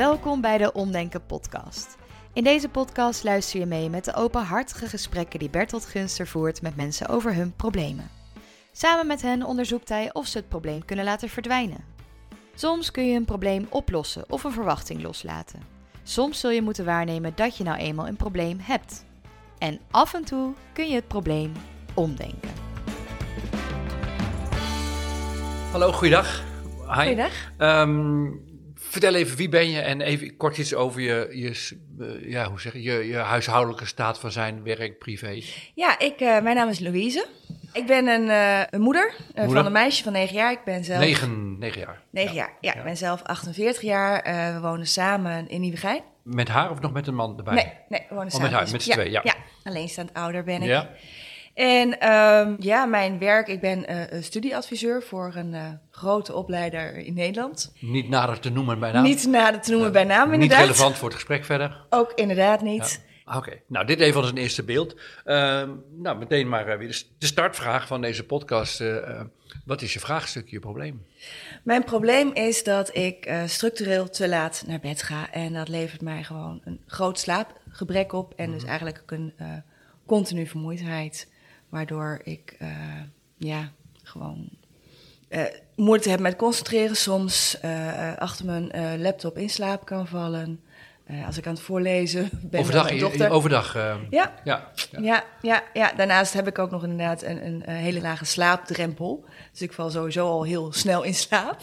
Welkom bij de Omdenken podcast. In deze podcast luister je mee met de openhartige gesprekken die Bertolt Gunster voert met mensen over hun problemen. Samen met hen onderzoekt hij of ze het probleem kunnen laten verdwijnen. Soms kun je een probleem oplossen of een verwachting loslaten. Soms zul je moeten waarnemen dat je nou eenmaal een probleem hebt. En af en toe kun je het probleem omdenken. Hallo, goeiedag. Hi. Goeiedag. Ehm, vertel even, wie ben je en even kort iets over je, je, eh, ja, hoe zeg je, je, je huishoudelijke staat van zijn, werk, privé. Ja, ik, eh, mijn naam is Louise. Ik ben een, eh, een moeder, Moeder? van een meisje van 9 jaar. Ik ben zelf... Negen, negen jaar. Negen jaar. Ja, ik ben zelf 48 jaar. Eh, we wonen samen in Nieuwegein. Met haar of nog met een man erbij? Nee, nee, we wonen Oh, samen. met haar, met z'n ja, twee, ja. Ja, alleenstaand ouder ben ik. Ja? En ehm, ja, mijn werk, ik ben eh, studieadviseur voor een eh, grote opleider in Nederland. Niet nader te noemen bij naam. Niet nader te noemen bij naam Niet inderdaad. relevant voor het gesprek verder. Ook inderdaad niet. Ah, Oké, nou dit even als een eerste beeld. Ehm, nou, meteen maar eh, weer de, startvraag van deze podcast. wat is je vraagstuk, je probleem? Mijn probleem is dat ik structureel te laat naar bed ga. En dat levert mij gewoon een groot slaapgebrek op. En Mhm. dus eigenlijk ook een continu vermoeidheid. Waardoor ik eh, ja, gewoon eh, moeite heb met concentreren. Soms eh, achter mijn laptop in slaap kan vallen. Als ik aan het voorlezen ben overdag, dochter. overdag. Ja, ja, ja. ja, ja, ja, daarnaast heb ik ook nog inderdaad een, een, hele lage slaapdrempel. Dus ik val sowieso al heel snel in slaap.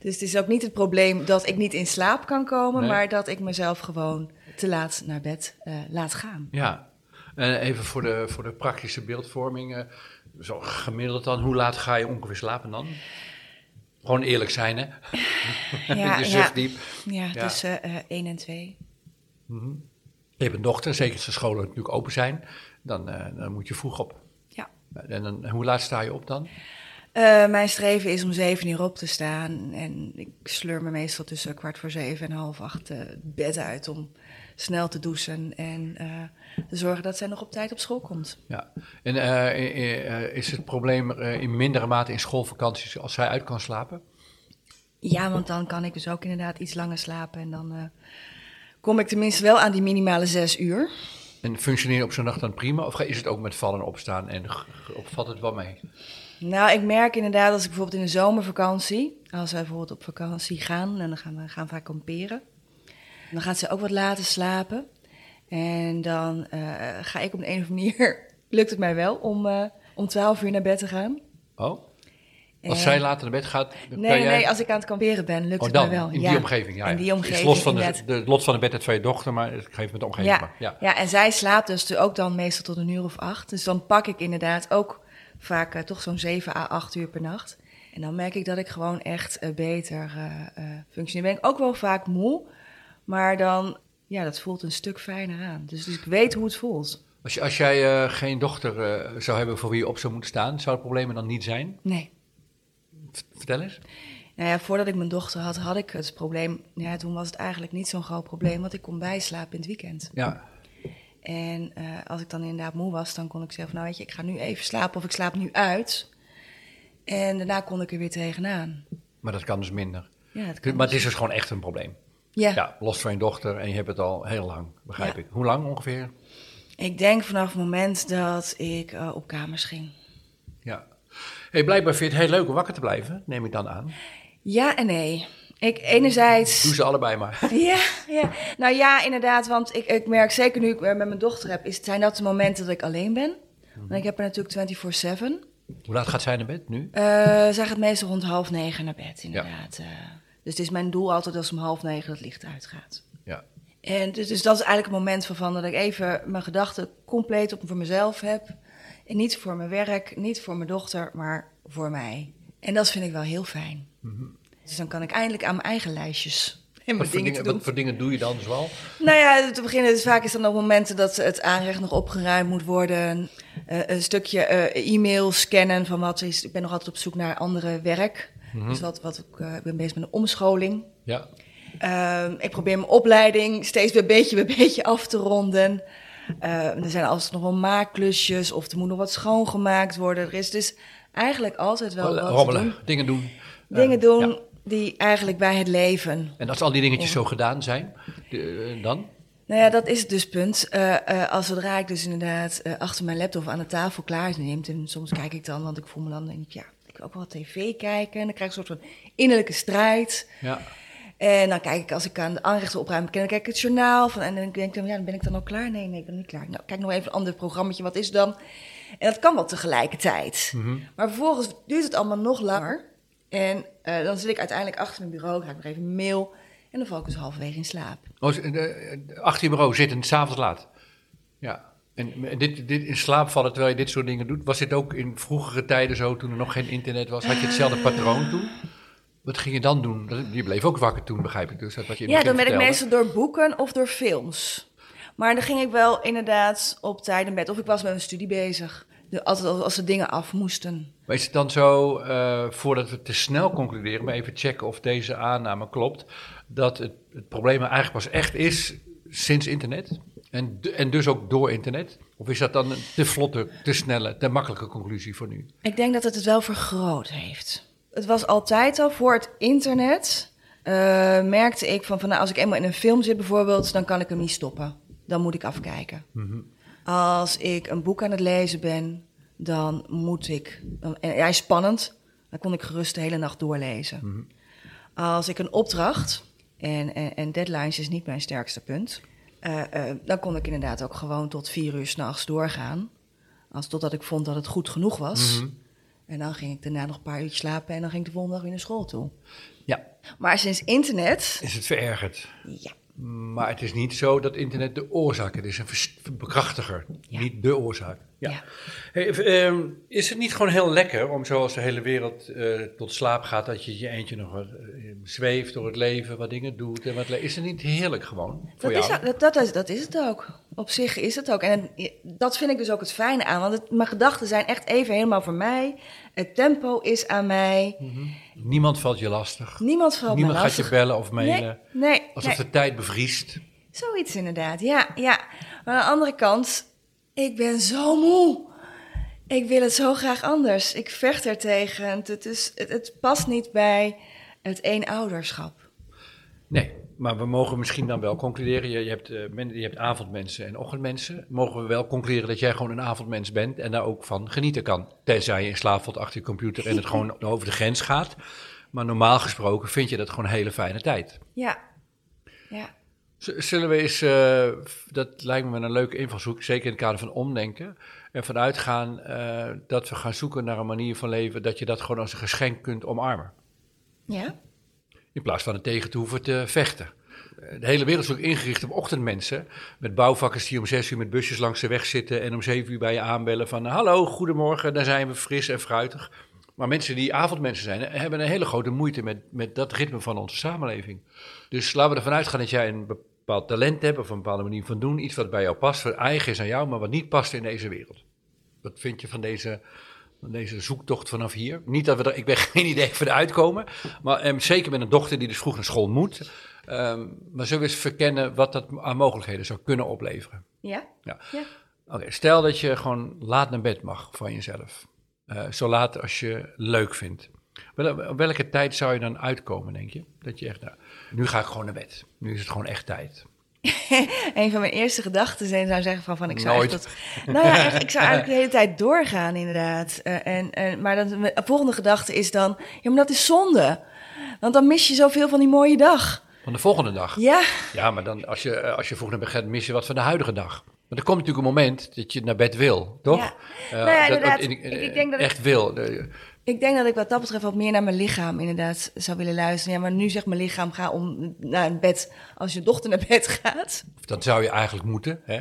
Dus het is ook niet het probleem dat ik niet in slaap kan komen, Nee. maar dat ik mezelf gewoon te laat naar bed laat gaan. Ja, en even voor de, voor de praktische beeldvorming. eh, zo gemiddeld dan, hoe laat ga je ongeveer slapen dan? Gewoon eerlijk zijn, hè? Ja, je ja, zucht diep. ja, Ja. tussen eh 1 en 2. Mhm. Je hebt een dochter, zeker als de scholen natuurlijk open zijn. Dan, eh, dan moet je vroeg op. Ja. En dan, hoe laat sta je op dan? Eh, mijn streven is om 7 uur op te staan. En ik sleur me meestal tussen kwart voor zeven en half acht eh, het bed uit om snel te douchen en eh, te zorgen dat zij nog op tijd op school komt. Ja. En eh, eh, is het probleem in mindere mate in schoolvakanties als zij uit kan slapen? Ja, want dan kan ik dus ook inderdaad iets langer slapen. En dan kom ik tenminste wel aan die minimale zes uur. En functioneer je op zo'n nacht dan prima? Of is het ook met vallen en opstaan en valt het wel mee? Nou, ik merk inderdaad als ik bijvoorbeeld in de zomervakantie, als wij bijvoorbeeld op vakantie gaan, en dan gaan we gaan vaak kamperen, dan gaat ze ook wat later slapen. En dan eh, ga ik op een, een of andere manier, lukt het mij wel om, eh, om 12 uur naar bed te gaan. Oh? Als En- zij later naar bed gaat, Nee, nee, jij... nee, als ik aan het kamperen ben, lukt Oh, het mij wel. in ja. die omgeving, ja. In die omgeving, los van de, de, het lot van de bed van je dochter, maar het geeft met de omgeving. Ja, maar, ja. ja. en zij slaapt dus ook dan meestal tot een uur of acht. Dus dan pak ik inderdaad ook vaak eh, toch zo'n 7 à 8 uur per nacht. En dan merk ik dat ik gewoon echt beter eh, functioneer. Ben ik ook wel vaak moe, maar dan, ja, dat voelt een stuk fijner aan. Dus, dus ik weet hoe het voelt. Als, je, als jij eh, geen dochter eh, zou hebben voor wie je op zou moeten staan, zou het probleem er dan niet zijn? Nee. V- Vertel eens. Nou ja, voordat ik mijn dochter had, had ik het probleem. Ja, toen was het eigenlijk niet zo'n groot probleem, want ik kon bijslapen in het weekend. Ja, En eh, als ik dan inderdaad moe was, dan kon ik zeggen nou weet je, ik ga nu even slapen of ik slaap nu uit. En daarna kon ik er weer tegenaan. maar dat kan dus minder. Ja, dat kan Maar het is dus gewoon echt een probleem. Ja. Ja, los van je dochter en je hebt het al heel lang, begrijp Ja. ik. Hoe lang ongeveer? ik denk vanaf het moment dat ik eh, op kamers ging. Ja. Hey, blijkbaar vind je het heel leuk om wakker te blijven, neem ik dan aan. Ja en nee. Ik enerzijds... Doe ze allebei maar. Ja, ja, nou ja, inderdaad, want ik, ik merk zeker nu ik met mijn dochter heb, is, zijn dat de momenten dat ik alleen ben. Want ik heb er natuurlijk 24-7. Hoe laat gaat zij naar bed nu? Eh zij gaat meestal rond half negen naar bed, inderdaad. eh. Dus het is mijn doel altijd als om half negen het licht uitgaat. Ja. En dus, dus dat is eigenlijk het moment waarvan dat ik even mijn gedachten compleet op voor mezelf heb. En niet voor mijn werk, niet voor mijn dochter, maar voor mij. En dat vind ik wel heel fijn. Dus dan kan ik eindelijk aan mijn eigen lijstjes en Wat voor, dingen wat voor dingen doe je dan zoal? Nou ja, te beginnen, dus vaak is dan op momenten dat het aanrecht nog opgeruimd moet worden. Eh, een stukje eh, e-mail scannen van wat is. Ik ben nog altijd op zoek naar andere werk. Dus wat, wat ik, eh, ik ben bezig met een omscholing. Ja. Ehm, ik probeer mijn opleiding steeds weer beetje bij beetje af te ronden. Eh, er zijn altijd nog wel maakklusjes of er moet nog wat schoongemaakt worden. Er is dus eigenlijk altijd wel wat te Rommelen, doen. dingen doen. Dingen Eh, doen. ja. die eigenlijk bij het leven. En als al die dingetjes zo gedaan zijn, eh, dan? Nou ja, dat is het dus punt. Eh, eh, als zodra ik dus inderdaad eh, achter mijn laptop aan de tafel klaarneemt... en soms kijk ik dan, want ik voel me dan, denk ik, ja, ik ook wel tv kijken. En dan krijg ik een soort van innerlijke strijd. Ja. En dan kijk ik, als ik aan de aanrechten opruim, dan kijk ik het journaal. Van, en dan denk ik, ja, dan ben ik dan al klaar? Nee, nee, ik ben niet klaar. Nou, kijk nog even een ander programmaatje, wat is dan? En dat kan wel tegelijkertijd. Maar vervolgens duurt het allemaal nog langer. En eh, dan zit ik uiteindelijk achter mijn bureau, krijg ik nog even een mail... en dan val ik dus halverwege in slaap. Oh, achter je bureau zitten, s'avonds laat. Ja. En dit, dit in slaap vallen terwijl je dit soort dingen doet, was dit ook in vroegere tijden zo, toen er nog geen internet was? Had je hetzelfde patroon toen? Wat ging je dan doen? Je bleef ook wakker toen, begrijp ik dus. dat Wat je in Ja, dan ben ik meestal door boeken of door films. Maar dan ging ik wel inderdaad op tijd in bed. Of ik was met mijn studie bezig. De, altijd als, de dingen af moesten. Maar is het dan zo, eh, voordat we te snel concluderen, maar even checken of deze aanname klopt, dat het, het probleem eigenlijk pas echt is sinds internet? En, en dus ook door internet? Of is dat dan een te vlotte, te snelle, te makkelijke conclusie voor nu? Ik denk dat het het wel vergroot heeft. Het was altijd al voor het internet. eh, merkte ik van, van nou, als ik eenmaal in een film zit bijvoorbeeld, dan kan ik hem niet stoppen. Dan moet ik afkijken. Als ik een boek aan het lezen ben, dan moet ik. Dan, en hij is spannend, dan kon ik gerust de hele nacht doorlezen. Als ik een opdracht, en, en, en deadlines is niet mijn sterkste punt, eh, eh, dan kon ik inderdaad ook gewoon tot vier uur s'nachts doorgaan. Als totdat ik vond dat het goed genoeg was. En dan ging ik daarna nog een paar uur slapen en dan ging ik de volgende dag weer naar school toe. Ja, Maar sinds internet, is het verergerd. ja, Maar het is niet zo dat internet de oorzaak is. Het is een vers- bekrachtiger, Ja. niet de oorzaak. Ja. Ja. Hey, v- ehm, is het niet gewoon heel lekker om zoals de hele wereld eh, tot slaap gaat, dat je je eentje nog wat, eh, zweeft door het leven, wat dingen doet en wat le- Is het niet heerlijk gewoon voor dat jou? is, dat, dat, is, dat is het ook. Op zich is het ook. En dat vind ik dus ook het fijne aan. Want het, mijn gedachten zijn echt even helemaal voor mij. Het tempo is aan mij. Niemand valt je lastig. Niemand valt Niemand me gaat lastig. je bellen of mailen. Nee, nee, Alsof nee. de tijd bevriest. Zoiets inderdaad, ja, ja. Maar aan de andere kant, ik ben zo moe. Ik wil het zo graag anders. Ik vecht er tegen. Het, het, is, het, het past niet bij het eenouderschap. Nee, maar we mogen misschien dan wel concluderen. Je, je, hebt, eh, je hebt avondmensen en ochtendmensen. Mogen we wel concluderen dat jij gewoon een avondmens bent en daar ook van genieten kan. Tenzij je in slaap valt achter je computer en het gewoon over de grens gaat. Maar normaal gesproken vind je dat gewoon een hele fijne tijd. Ja. Ja. Z- Zullen we eens, eh, dat lijkt me een leuke invalshoek, zeker in het kader van omdenken, ervan uitgaan eh, dat we gaan zoeken naar een manier van leven dat je dat gewoon als een geschenk kunt omarmen. Ja? In plaats van er tegen te hoeven te vechten. De hele wereld is ook ingericht op ochtendmensen. Met bouwvakkers die om zes uur met busjes langs de weg zitten en om zeven uur bij je aanbellen van hallo, goedemorgen, dan zijn we fris en fruitig. Maar mensen die avondmensen zijn, hebben een hele grote moeite met, met dat ritme van onze samenleving. Dus laten we ervan uitgaan dat jij een bepaald talent hebt of een bepaalde manier van doen. Iets wat bij jou past, wat eigen is aan jou, maar wat niet past in deze wereld. Wat vind je van deze, deze zoektocht vanaf hier? Niet dat we er, ik ben geen idee van de uitkomen, maar ehm, zeker met een dochter die dus vroeg naar school moet. Ehm, maar zullen we eens verkennen wat dat aan mogelijkheden zou kunnen opleveren? Ja? Ja. Ja. Oké, stel dat je gewoon laat naar bed mag van jezelf. Eh, zo laat als je leuk vindt. Wel, op welke tijd zou je dan uitkomen, denk je? Dat je echt, nou, nu ga ik gewoon naar bed. Nu is het gewoon echt tijd. Een van mijn eerste gedachten zijn, zou zeggen van, van ik zou Nooit. echt dat, nou ja, echt, ik zou eigenlijk de hele tijd doorgaan inderdaad. Eh, en, en, maar dan, de volgende gedachte is dan, ja, maar dat is zonde. Want dan mis je zoveel van die mooie dag. Van de volgende dag. Ja, Ja, maar dan, als je, eh, als je vroeg naar bed gaat, mis je wat van de huidige dag. Maar er komt natuurlijk een moment dat je naar bed wil, toch? Ja. Eh, Nou ja, dat- inderdaad. in- Ik- ik denk dat echt wil. Ik denk dat ik wat dat betreft wat meer naar mijn lichaam inderdaad zou willen luisteren. Ja, maar nu zegt mijn lichaam, ga om naar bed als je dochter naar bed gaat. dat zou je eigenlijk moeten, hè?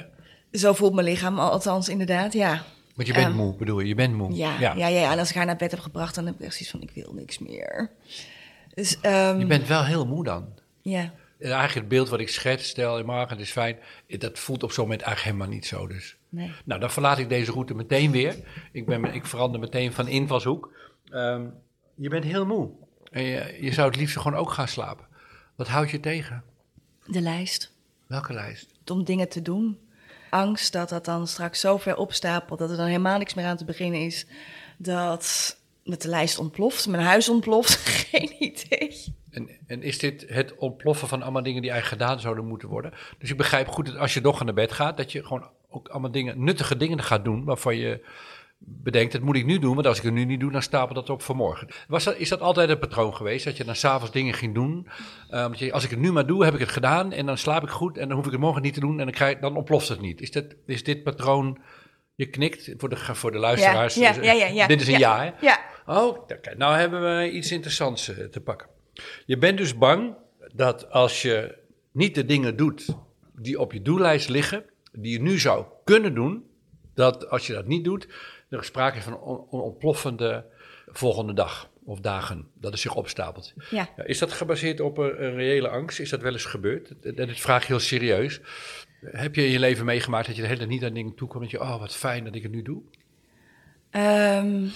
Zo voelt mijn lichaam al- althans inderdaad, ja. Want je bent Ehm, moe, bedoel je? Je bent moe. Ja, ja. Ja, ja, En als ik haar naar bed heb gebracht, dan heb ik echt zoiets van, ik wil niks meer. Dus, ehm, Je bent wel heel moe dan. ja. En eigenlijk het beeld wat ik schets, stel in morgen, het is fijn. Dat voelt op zo'n moment eigenlijk helemaal niet zo dus. Nee. Nou, dan verlaat ik deze route meteen weer. Ik, ben, ik verander meteen van invalshoek. Ehm, je bent heel moe. En je, je zou het liefst gewoon ook gaan slapen. Wat houdt je tegen? De lijst. Welke lijst? Om dingen te doen. Angst dat dat dan straks zo ver opstapelt dat er dan helemaal niks meer aan te beginnen is. Dat, dat de lijst ontploft, mijn huis ontploft. Geen idee. En is dit het ontploffen van allemaal dingen die eigenlijk gedaan zouden moeten worden? Dus ik begrijp goed dat als je nog naar bed gaat, dat je gewoon ook allemaal dingen, nuttige dingen gaat doen waarvan je bedenkt, dat moet ik nu doen, want als ik het nu niet doe, dan stapel dat op voor morgen. Was dat, is dat altijd een patroon geweest, dat je dan s'avonds dingen ging doen? Um, je, als ik het nu maar doe, heb ik het gedaan en dan slaap ik goed en dan hoef ik het morgen niet te doen en dan, krijg, dan ontploft het niet. Is, dat, is dit patroon, je knikt voor de, voor de luisteraars, ja, ja, ja, ja, dit is een ja, hè? Ja. Oh, nou hebben we iets interessants uh, te pakken. Je bent dus bang dat als je niet de dingen doet die op je doellijst liggen, die je nu zou kunnen doen, dat als je dat niet doet, er sprake is van een ontploffende volgende dag of dagen, dat het zich opstapelt. Ja. Is dat gebaseerd op een, een, reële angst? Is dat wel eens gebeurd? En dit vraag je heel serieus. Heb je in je leven meegemaakt dat je de hele tijd niet aan dingen toekomt? Dat je, oh wat fijn dat ik het nu doe? Um...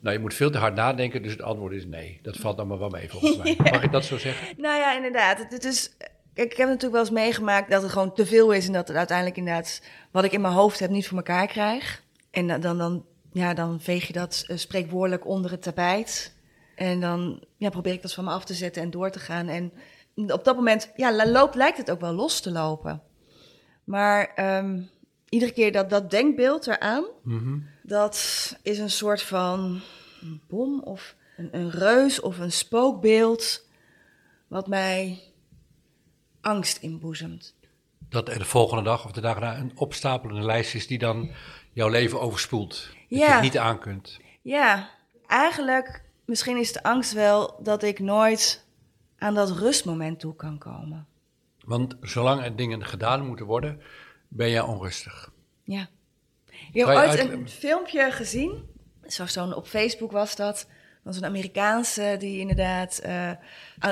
Nou, je moet veel te hard nadenken, dus het antwoord is nee. Dat valt allemaal wel mee volgens mij. Mag ik dat zo zeggen? Nou ja, inderdaad. Het, is, ik heb natuurlijk wel eens meegemaakt dat het gewoon te veel is en dat het uiteindelijk inderdaad wat ik in mijn hoofd heb niet voor elkaar krijg. En dan, dan, ja, dan veeg je dat uh, spreekwoordelijk onder het tapijt. En dan ja, probeer ik dat van me af te zetten en door te gaan. En op dat moment ja, loopt, lijkt het ook wel los te lopen. Maar um, iedere keer dat, dat denkbeeld eraan, mm -hmm. dat is een soort van een bom of een, een reus of een spookbeeld wat mij angst inboezemt. Dat er de volgende dag of de dag daarna een opstapelende lijst is die dan jouw leven overspoelt. Dat ja. je het niet aan kunt. Ja, eigenlijk, misschien is de angst wel dat ik nooit aan dat rustmoment toe kan komen. Want zolang er dingen gedaan moeten worden, ben jij onrustig. Ja. Ik heb ooit een filmpje gezien, zo, zo op Facebook was dat, was een Amerikaanse die inderdaad, uh,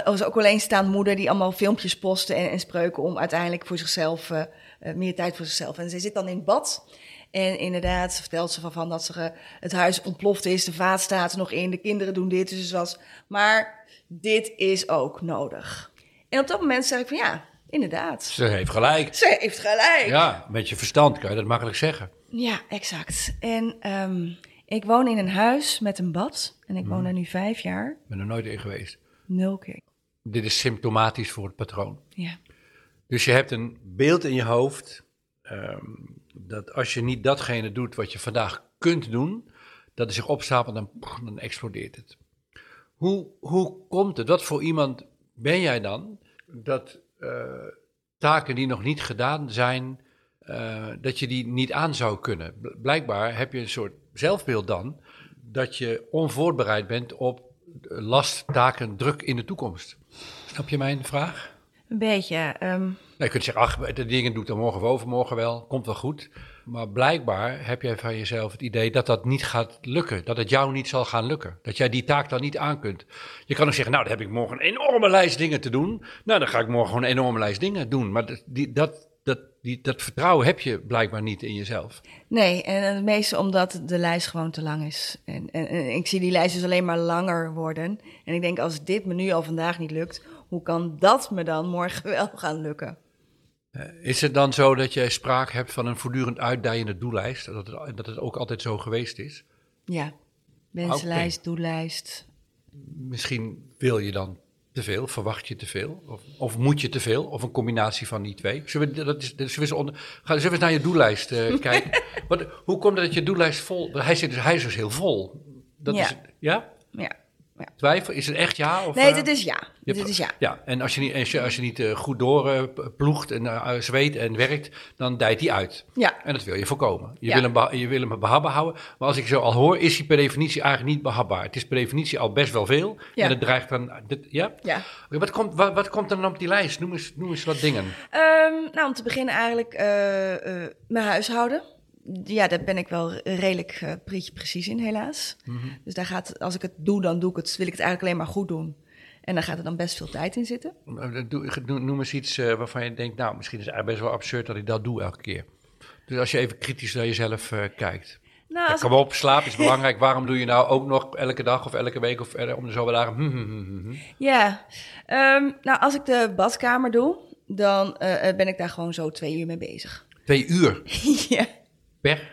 was ook alleenstaande moeder die allemaal filmpjes postte en, en spreuken om uiteindelijk voor zichzelf, uh, uh, meer tijd voor zichzelf. En zij zit dan in bad en inderdaad vertelt ze van, van dat ze, het huis ontploft is, de vaat staat er nog in, de kinderen doen dit. Dus was, maar dit is ook nodig. En op dat moment zei ik van ja, inderdaad. Ze heeft gelijk. Ze heeft gelijk. Ja, met je verstand kan je dat makkelijk zeggen. Ja, exact. En um, ik woon in een huis met een bad. En ik woon Hmm. daar nu vijf jaar. Ik ben er nooit in geweest. Nul keer. Dit is symptomatisch voor het patroon. Ja. Dus je hebt een beeld in je hoofd um, dat als je niet datgene doet wat je vandaag kunt doen, dat het zich opstapelt en dan, dan explodeert het. Hoe, hoe komt het? Wat voor iemand ben jij dan dat uh, taken die nog niet gedaan zijn, uh, dat je die niet aan zou kunnen? Blijkbaar heb je een soort zelfbeeld dan dat je onvoorbereid bent op last, taken, druk in de toekomst. Snap je mijn vraag? Een beetje. Um... Nou, je kunt zeggen, ach, de dingen doe ik dan morgen of overmorgen wel, komt wel goed. Maar blijkbaar heb jij van jezelf het idee dat dat niet gaat lukken. Dat het jou niet zal gaan lukken. Dat jij die taak dan niet aan kunt. Je kan ook zeggen, nou, dan heb ik morgen een enorme lijst dingen te doen. Nou, dan ga ik morgen gewoon een enorme lijst dingen doen. Maar die, dat, dat, die, dat vertrouwen heb je blijkbaar niet in jezelf. Nee, en het meeste omdat de lijst gewoon te lang is. En, en, en ik zie die lijst dus alleen maar langer worden. En ik denk, als dit me nu al vandaag niet lukt, hoe kan dat me dan morgen wel gaan lukken? Uh, is het dan zo dat jij sprake hebt van een voortdurend uitdijende doellijst? Dat het, dat het ook altijd zo geweest is? Ja, wensenlijst, okay. doellijst. Misschien wil je dan te veel, verwacht je te veel? Of, of, moet je te veel? Of een combinatie van die twee? Zullen we, dat is, we, eens, onder, gaan, zullen we eens naar je doellijst uh, kijken? Wat, hoe komt het dat je doellijst vol... Hij, zit dus, hij is dus heel vol. Dat ja. Is, ja? Ja. Ja. Twijfel? Is het echt ja? Of, nee, uh, dit is ja. Dit is ja. Ja, en als je niet, als je, als je niet uh, goed doorploegt en uh, zweet en werkt, dan dijt die uit. Ja. En dat wil je voorkomen. Je, Ja. wil, hem je wil hem behapbaar houden. Maar als ik zo al hoor, is hij per definitie eigenlijk niet behapbaar. Het is per definitie al best wel veel. Ja. En het dreigt dan... Dit, ja? Ja. Wat komt, wat, wat komt er dan op die lijst? Noem eens, noem eens wat dingen. Ehm, nou, om te beginnen eigenlijk eh, eh, mijn huishouden. Ja, daar ben ik wel redelijk eh, pre- precies in, helaas. Dus daar gaat, als ik het doe, dan doe ik het, wil ik het eigenlijk alleen maar goed doen. En daar gaat er dan best veel tijd in zitten. Uh, doe- Noem eens iets eh, waarvan je denkt, nou, misschien is het eigenlijk best wel absurd dat ik dat doe elke keer. Dus als je even kritisch naar jezelf eh, kijkt. Nou, Ja, kom op, slaap is belangrijk. Waarom doe je nou ook nog elke dag of elke week of eh, om de zoveel dagen? Hm, hm, hm. Ja, Ehm, nou als ik de badkamer doe, dan eh, eh, ben ik daar gewoon zo twee uur mee bezig. Twee uur ja. Per.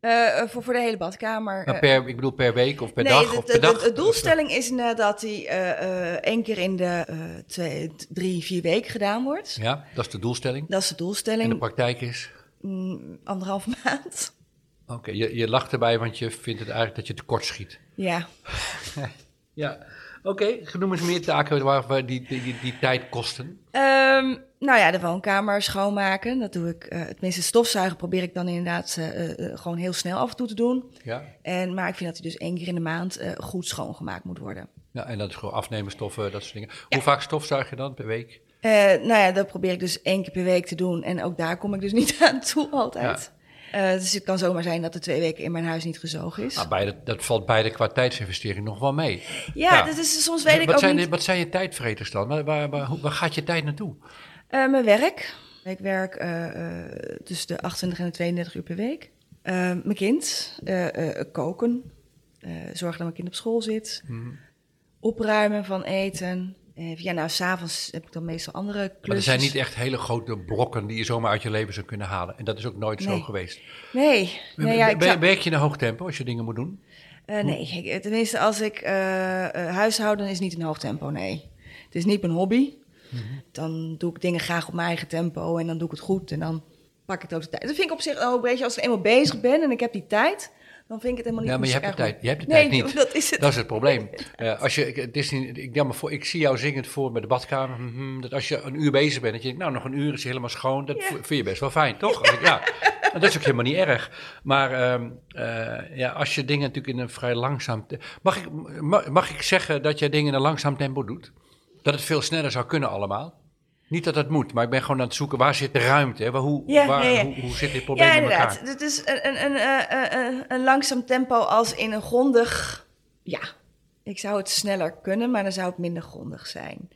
Eh, eh, voor, voor de hele badkamer. Nou, Eh, per, ik bedoel per week of per nee, dag de, of per de- dag? de doelstelling is inderdaad dat die eh, één keer in de twee, drie, vier weken gedaan wordt. Ja, dat is de doelstelling. Dat is de En de doelstelling. praktijk is? Mm, anderhalve maand. Oké, je, je lacht erbij, want je vindt het eigenlijk dat je tekort schiet. Ja. Ja, oké. Noem eens meer taken waar, die, die, die, die tijd kosten. Ehm, nou ja, de woonkamer schoonmaken. Dat doe ik. eh tenminste, stofzuigen probeer ik dan inderdaad eh, eh, gewoon heel snel af en toe te doen. Ja. En, maar ik vind dat hij dus één keer in de maand goed schoongemaakt moet worden. ja, en dat is gewoon afnemen, stoffen, dat soort dingen. Hoe vaak stofzuig je dan per week? Nou ja, dat probeer ik dus één keer per week te doen. En ook daar kom ik dus niet aan toe altijd. Eh, dus het kan zomaar zijn dat er twee weken in mijn huis niet gezogen is. Nou, beide, dat valt beide qua tijdsinvestering nog wel mee. ja, ja. dat is, soms weet ik wat, ook zijn niet... wat zijn je tijdvreters dan? Waar, waar, waar, gaat je tijd naartoe? Eh, mijn werk. Ik werk eh, eh, tussen de 28 en de 32 uur per week. Mijn kind. koken. Zorgen dat mijn kind op school zit. Mhm. Opruimen van eten. Eh, ja, nou, s'avonds heb ik dan meestal andere klusjes. Maar er zijn niet echt hele grote blokken die je zomaar uit je leven zou kunnen halen. En dat is ook nooit zo Nee. geweest. Nee. nee ja, ik Ben- zou- Werk je in een hoog tempo als je dingen moet doen? Eh, nee, ik- tenminste als ik eh, huishouden is niet in hoog tempo, nee. Het is niet mijn hobby. Mhm. Dan doe ik dingen graag op mijn eigen tempo en dan doe ik het goed en dan pak ik ook de tijd. Dat vind ik op zich ook, weet je, als ik eenmaal bezig ben en ik heb die tijd, dan vind ik het helemaal niet Ja, maar je zo hebt de erg tijd. Je hebt de nee, tijd niet. dat is het. Dat is het probleem. Als je, ik- het is niet, ik, voor, ik zie jou zingend voor bij de badkamer. mhm, dat als je een uur bezig bent, dat je denkt, nou, nog een uur is helemaal schoon. Dat Ja. vind je best wel fijn, toch? Ja. Dat is ook helemaal niet erg. Maar ehm, eh, ja, als je dingen natuurlijk in een vrij langzaam... Mag ik, ma- mag ik zeggen dat jij dingen in een langzaam tempo doet? Dat het veel sneller zou kunnen allemaal? Niet dat dat moet, maar ik ben gewoon aan het zoeken, waar zit de ruimte? Hè? Hoe, Ja, waar, ja. Hoe, hoe zit dit probleem Ja, in elkaar? inderdaad. Het is een, een, een, eh, eh, een, een langzaam tempo als in een grondig... Ja, ik zou het sneller kunnen, maar dan zou het minder grondig zijn.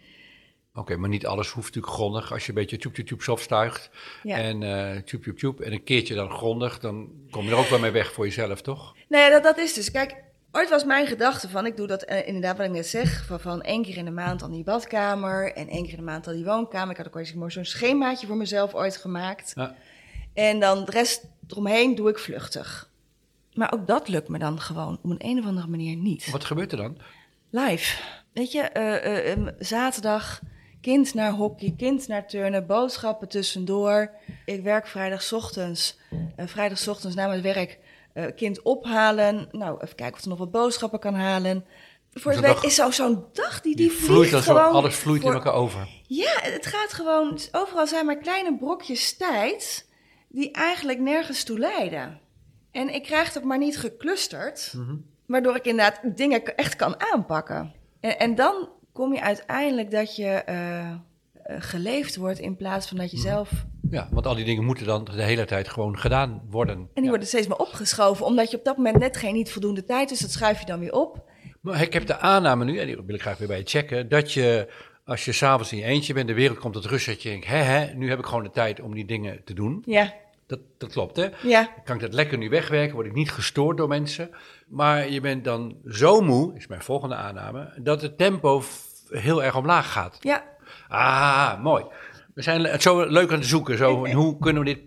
Oké, maar niet alles hoeft natuurlijk grondig. Als je een beetje tjoep tjoep sofstuigt Ja. en eh tjoep tjoep tjoep en een keertje dan grondig, dan kom je er ook wel mee weg voor jezelf, toch? Nou ja, dat, dat is dus. Kijk, ooit was mijn gedachte van, ik doe dat eh, inderdaad wat ik net zeg, van, van één keer in de maand dan die badkamer en één keer in de maand dan die woonkamer. Ik had ook ooit eens zo'n schemaatje voor mezelf ooit gemaakt. Ja. En dan de rest eromheen doe ik vluchtig. Maar ook dat lukt me dan gewoon op een, een of andere manier niet. Wat gebeurt er dan? Live. Weet je, eh, eh, eh, zaterdag, kind naar hockey, kind naar turnen, boodschappen tussendoor. Ik werk vrijdagochtends, uh, vrijdagochtends na mijn werk, eh, kind ophalen. Nou, even kijken of er nog wat boodschappen kan halen. Voor de week is zo- zo'n dag die, die, vliegt gewoon. alles vloeit voor- in elkaar over. Ja, het gaat gewoon. Overal zijn maar kleine brokjes tijd die eigenlijk nergens toe leiden. En ik krijg het maar niet geclusterd, Mhm. waardoor ik inderdaad dingen echt kan aanpakken. En, en dan kom je uiteindelijk dat je eh, geleefd wordt in plaats van dat Mhm. je zelf. Ja, want al die dingen moeten dan de hele tijd gewoon gedaan worden. En die Ja. worden steeds maar opgeschoven, omdat je op dat moment net geen niet voldoende tijd, dus dat schuif je dan weer op. Maar ik heb de aanname nu, en die wil ik graag weer bij je checken, dat je als je s'avonds in je eentje bent, de wereld komt tot rust, dat je denkt, hè, hè, nu heb ik gewoon de tijd om die dingen te doen. Ja, Dat, dat klopt, hè? ja, Dan kan ik dat lekker nu wegwerken, word ik niet gestoord door mensen. Maar je bent dan zo moe, is mijn volgende aanname, dat het tempo heel erg omlaag gaat. ja. Ah, mooi. We zijn het zo leuk aan het zoeken. Zo, hoe kunnen we dit...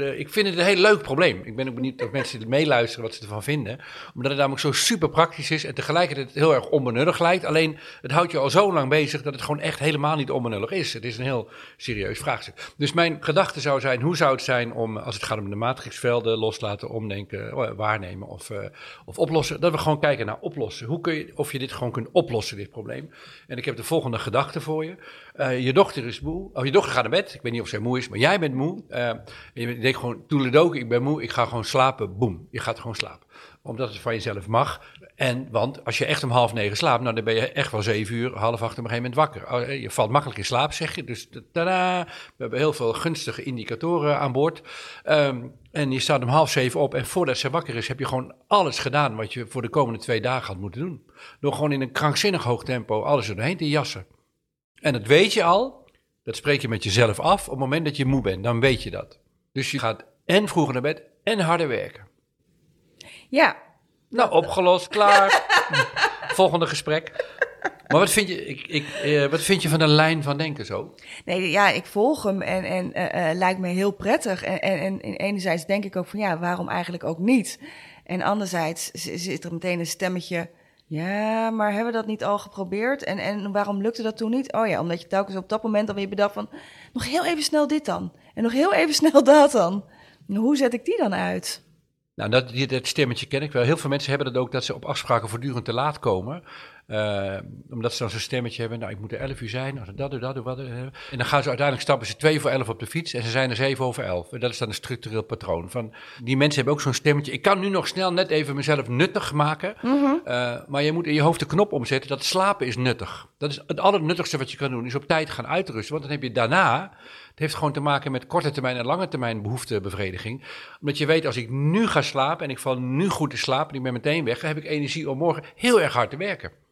eh, Ik vind het een heel leuk probleem. Ik ben ook benieuwd of mensen die meeluisteren wat ze ervan vinden. Omdat het namelijk zo super praktisch is en tegelijkertijd heel erg onbenullig lijkt. Alleen, het houdt je al zo lang bezig dat het gewoon echt helemaal niet onbenullig is. Het is een heel serieus vraagstuk. Dus mijn gedachte zou zijn, hoe zou het zijn om, als het gaat om de matrixvelden, loslaten, omdenken, eh, waarnemen of, eh, of oplossen. Dat we gewoon kijken naar oplossen. Hoe kun je, of je dit gewoon kunt oplossen, dit probleem. En ik heb de volgende gedachte voor je. Eh, je dochter is moe. Oh, je dochter gaat naar bed. Ik weet niet of zij moe is, maar jij bent moe. En je denkt gewoon, toeledoken, ik ben moe, ik ga gewoon slapen. Boom, je gaat gewoon slapen. Omdat het van jezelf mag. En, want als je echt om half negen slaapt, nou, dan ben je echt wel zeven uur, half acht op een gegeven moment wakker. Oh, eh, Je valt makkelijk in slaap, zeg je. Dus tada, we hebben heel veel gunstige indicatoren aan boord. Ehm, en je staat om half zeven op en voordat ze wakker is, heb je gewoon alles gedaan wat je voor de komende twee dagen had moeten doen. Door gewoon in een krankzinnig hoog tempo alles er doorheen te jassen. En dat weet je al, dat spreek je met jezelf af op het moment dat je moe bent, dan weet je dat. Dus je gaat en vroeger naar bed en harder werken. Ja, Nou, opgelost, klaar. Volgende gesprek. Maar wat vind, je, ik, ik, eh, wat vind je van de lijn van denken zo? Nee, ja, ik volg hem en, en eh, eh, lijkt me heel prettig. En, en, en enerzijds denk ik ook van ja, waarom eigenlijk ook niet? En anderzijds zit er meteen een stemmetje. Ja, maar hebben we dat niet al geprobeerd? En, en waarom lukte dat toen niet? Oh ja, omdat je telkens op dat moment dan weer bedacht van... nog heel even snel dit dan. En nog heel even snel dat dan. Hoe zet ik die dan uit? Nou, dat, dat stemmetje ken ik wel. Heel veel mensen hebben dat ook, dat ze op afspraken voortdurend te laat komen. Eh, omdat ze dan zo'n stemmetje hebben, nou, ik moet er 11 uur zijn, als dat doe, dat doe, wat. doe. En dan gaan ze uiteindelijk stappen ze 2 voor 11 op de fiets en ze zijn er 7 over 11. En dat is dan een structureel patroon. Van, die mensen hebben ook zo'n stemmetje. Ik kan nu nog snel net even mezelf nuttig maken, eh, maar je moet in je hoofd de knop omzetten dat slapen is nuttig. Dat is het allernuttigste wat je kan doen, is op tijd gaan uitrusten. Want dan heb je daarna, het heeft gewoon te maken met korte termijn en lange termijn behoeftebevrediging. Omdat je weet, als ik nu ga slapen en ik val nu goed te slapen en ik ben meteen weg, dan heb ik energie om morgen heel erg hard te werken.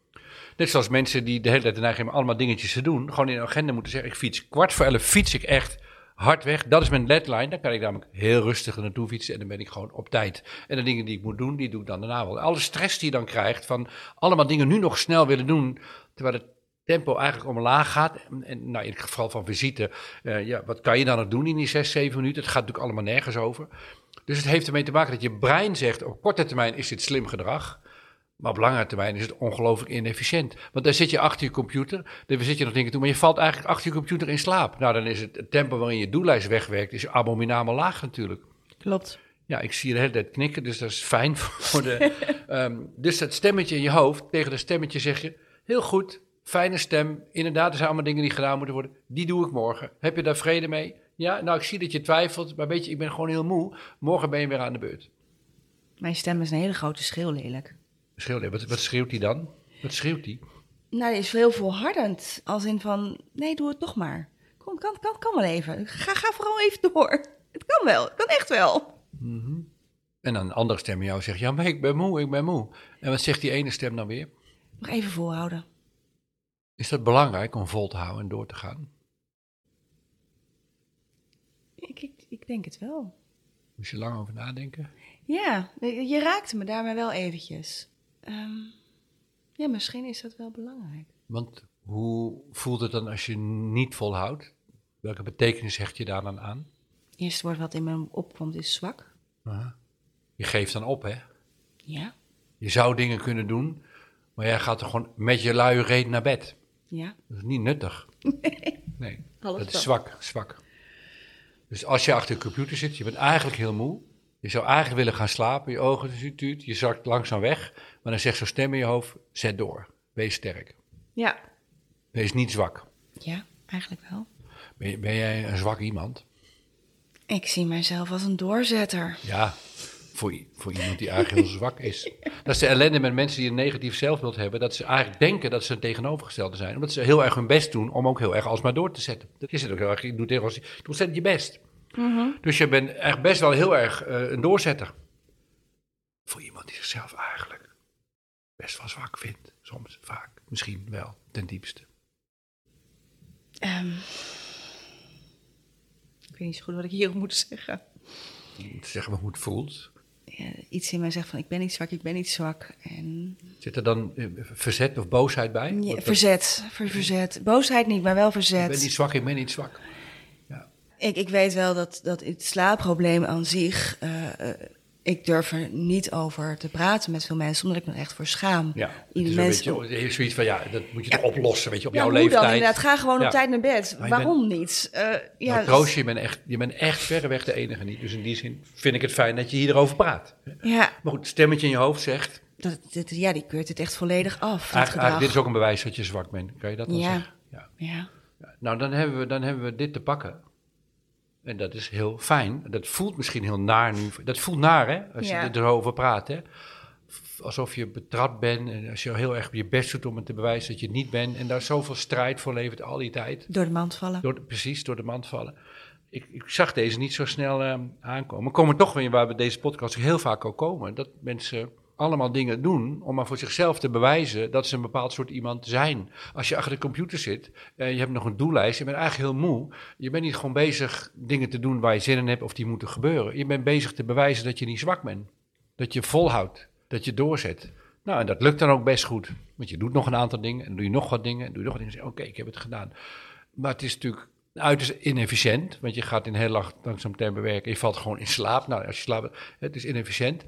Net zoals mensen die de hele tijd de neiging allemaal dingetjes te doen, gewoon in een agenda moeten zeggen, ik fiets kwart voor elf, fiets ik echt hard weg. Dat is mijn deadline. Dan kan ik namelijk heel rustig naartoe fietsen en dan ben ik gewoon op tijd. En de dingen die ik moet doen, die doe ik dan daarna wel. Alle stress die je dan krijgt van allemaal dingen nu nog snel willen doen, terwijl het tempo eigenlijk omlaag gaat. En, en nou, in het geval van visite, eh, ja, wat kan je dan nog doen in die zes, zeven minuten? Het gaat natuurlijk allemaal nergens over. Dus het heeft ermee te maken dat je brein zegt, op korte termijn is dit slim gedrag. Maar op lange termijn is het ongelooflijk inefficiënt. Want dan zit je achter je computer, dan zit je nog dingen te doen, maar je valt eigenlijk achter je computer in slaap. Nou, dan is het, het tempo waarin je doellijst wegwerkt, is abominabel laag natuurlijk. Klopt. Ja, ik zie je de hele tijd knikken, dus dat is fijn voor de... Ehm, dus dat stemmetje in je hoofd, tegen dat stemmetje zeg je... Heel goed, fijne stem. Inderdaad, er zijn allemaal dingen die gedaan moeten worden. Die doe ik morgen. Heb je daar vrede mee? Ja, nou, ik zie dat je twijfelt, maar weet je, ik ben gewoon heel moe. Morgen ben je weer aan de beurt. Mijn stem is een hele grote schreeuw, lelijk. Schreeuwt, wat, wat schreeuwt hij dan? Wat schreeuwt hij? Nou, die is heel volhardend. Als in van, nee, doe het nog maar. Kom, kan, kan, kan wel even. Ga, ga vooral even door. Het kan wel, het kan echt wel. En dan een andere stem in jou zegt, ja, maar ik ben moe, ik ben moe. En wat zegt die ene stem dan weer? Nog even volhouden. Is dat belangrijk om vol te houden en door te gaan? Ik, ik, ik denk het wel. Moest je lang over nadenken? Ja, je raakte me daarmee wel eventjes. Ehm, ja, misschien is dat wel belangrijk. Want hoe voelt het dan als je niet volhoudt? Welke betekenis hecht je daar dan aan? Het eerste woord wat in me opkomt is zwak. Aha. Je geeft dan op, hè? Ja, Je zou dingen kunnen doen, maar jij gaat er gewoon met je luie reet naar bed. ja. Dat is niet nuttig. Nee, Half dat is zwak, zwak. Dus als je achter de computer zit, je bent eigenlijk heel moe. Je zou eigenlijk willen gaan slapen, je ogen tuut, je zakt langzaam weg. Maar dan zegt zo'n stem in je hoofd, zet door. Wees sterk. Ja. Wees niet zwak. Ja, eigenlijk wel. Ben, jij een zwak iemand? Ik zie mijzelf als een doorzetter. Ja, voor, voor iemand die eigenlijk heel zwak is. Dat is de ellende met mensen die een negatief zelfbeeld hebben. Dat ze eigenlijk denken dat ze een tegenovergestelde zijn. Omdat ze heel erg hun best doen om ook heel erg alsmaar door te zetten. Dat is het ook heel erg. Je doet, heel, erg- je doet ontzettend je best. Dus je bent echt best wel heel erg eh, een doorzetter. Voor iemand die zichzelf eigenlijk best wel zwak vindt. Soms, vaak. Misschien wel, ten diepste. Ehm, ik weet niet zo goed wat ik hierop moet zeggen. Moet zeggen hoe het voelt. Ja, iets in mij zegt van ik ben niet zwak, ik ben niet zwak. En Zit er dan eh, verzet of boosheid bij? ja, verzet, ver, verzet. Boosheid niet, maar wel Ik ben verzet. niet zwak, ik ben niet zwak. Ik, ik weet wel dat, dat het slaapprobleem aan zich... eh, eh, ik durf er niet over te praten met veel mensen, omdat ik me echt voor schaam. Ja, mensen- beetje, het is zoiets van, ja, dat moet je toch oplossen, weet je, op Ja, jouw hoe leeftijd. dan inderdaad? Ga gewoon Ja. op tijd naar bed. Maar je Waarom niet? Eh, ja, Nou, je, je bent, echt, je bent echt verreweg de enige niet. Dus in die zin vind ik het fijn dat je hierover praat. ja, Maar goed, het stemmetje in je hoofd zegt, dat, ja, die keurt het echt volledig af. eigenlijk, dit is ook een bewijs dat je zwak bent. Kan je dat dan zeggen? Ja. Ja. Nou, dan hebben, we, dan hebben we dit te pakken. En dat is heel fijn. Dat voelt misschien heel naar nu. Dat voelt naar, hè? Als Ja. je erover praat, hè? Alsof je betrapt bent. En als je heel erg je best doet om het te bewijzen dat je het niet bent. En daar zoveel strijd voor levert al die tijd. Door de mand vallen. Door precies, door de mand vallen. Ik, ik zag deze niet zo snel eh, aankomen. We komen toch weer waar we deze podcast heel vaak ook komen. Dat mensen allemaal dingen doen om maar voor zichzelf te bewijzen dat ze een bepaald soort iemand zijn. Als je achter de computer zit en je hebt nog een doellijst, je bent eigenlijk heel moe. Je bent niet gewoon bezig dingen te doen waar je zin in hebt of die moeten gebeuren. Je bent bezig te bewijzen dat je niet zwak bent. Dat je volhoudt, dat je doorzet. Nou, en dat lukt dan ook best goed. Want je doet nog een aantal dingen en doe je nog wat dingen en doe je nog wat dingen. Oké, ik heb het gedaan. Maar het is natuurlijk uiterst inefficiënt, want je gaat in heel lang, langzaam tempo werken en je valt gewoon in slaap. Nou, als je slaapt, het is inefficiënt.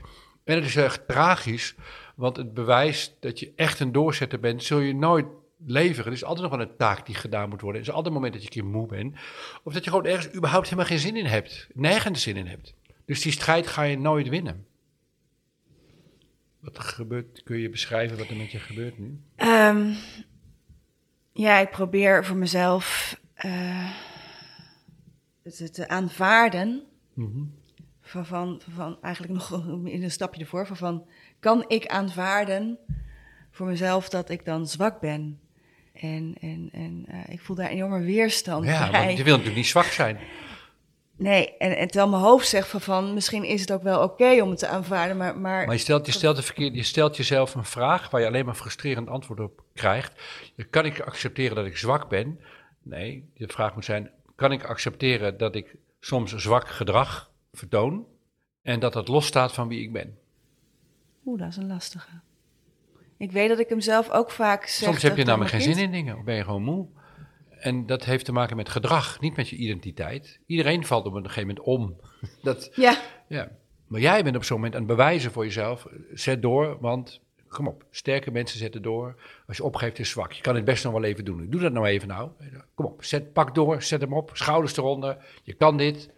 En het is echt tragisch, want het bewijst dat je echt een doorzetter bent, zul je nooit leveren. Er is altijd nog wel een taak die gedaan moet worden. Er is altijd een moment dat je een keer moe bent. Of dat je gewoon ergens überhaupt helemaal geen zin in hebt. Nergens zin in hebt. Dus die strijd ga je nooit winnen. Wat er gebeurt, kun je beschrijven wat er met je gebeurt nu? Ehm, ja, ik probeer voor mezelf uh, te, aanvaarden. Mm van, van, van, eigenlijk nog in een stapje ervoor. Van, van, kan ik aanvaarden voor mezelf dat ik dan zwak ben? En, en, en uh, ik voel daar enorme weerstand ja, bij. Ja, je wilt natuurlijk niet zwak zijn. Nee, en, en terwijl mijn hoofd zegt van, van misschien is het ook wel oké om het te aanvaarden, maar... Maar, maar je, stelt, je, stelt de verkeerd, je stelt jezelf een vraag waar je alleen maar frustrerend antwoord op krijgt. Kan ik accepteren dat ik zwak ben? Nee, de vraag moet zijn, kan ik accepteren dat ik soms zwak gedrag vertoon en dat dat losstaat van wie ik ben? Oeh, dat is een lastige. Ik weet dat ik hem zelf ook vaak zeg. Soms heb je namelijk geen zin in dingen, of ben je gewoon moe. En dat heeft te maken met gedrag, niet met je identiteit. Iedereen valt op een gegeven moment om. Dat, ja. ja. Maar jij bent op zo'n moment aan het bewijzen voor jezelf. Zet door, want kom op, sterke mensen zetten door. Als je opgeeft is zwak. Je kan het best nog wel even doen. Doe dat nou even nou. Kom op, zet, pak door, zet hem op, schouders eronder. Je kan dit.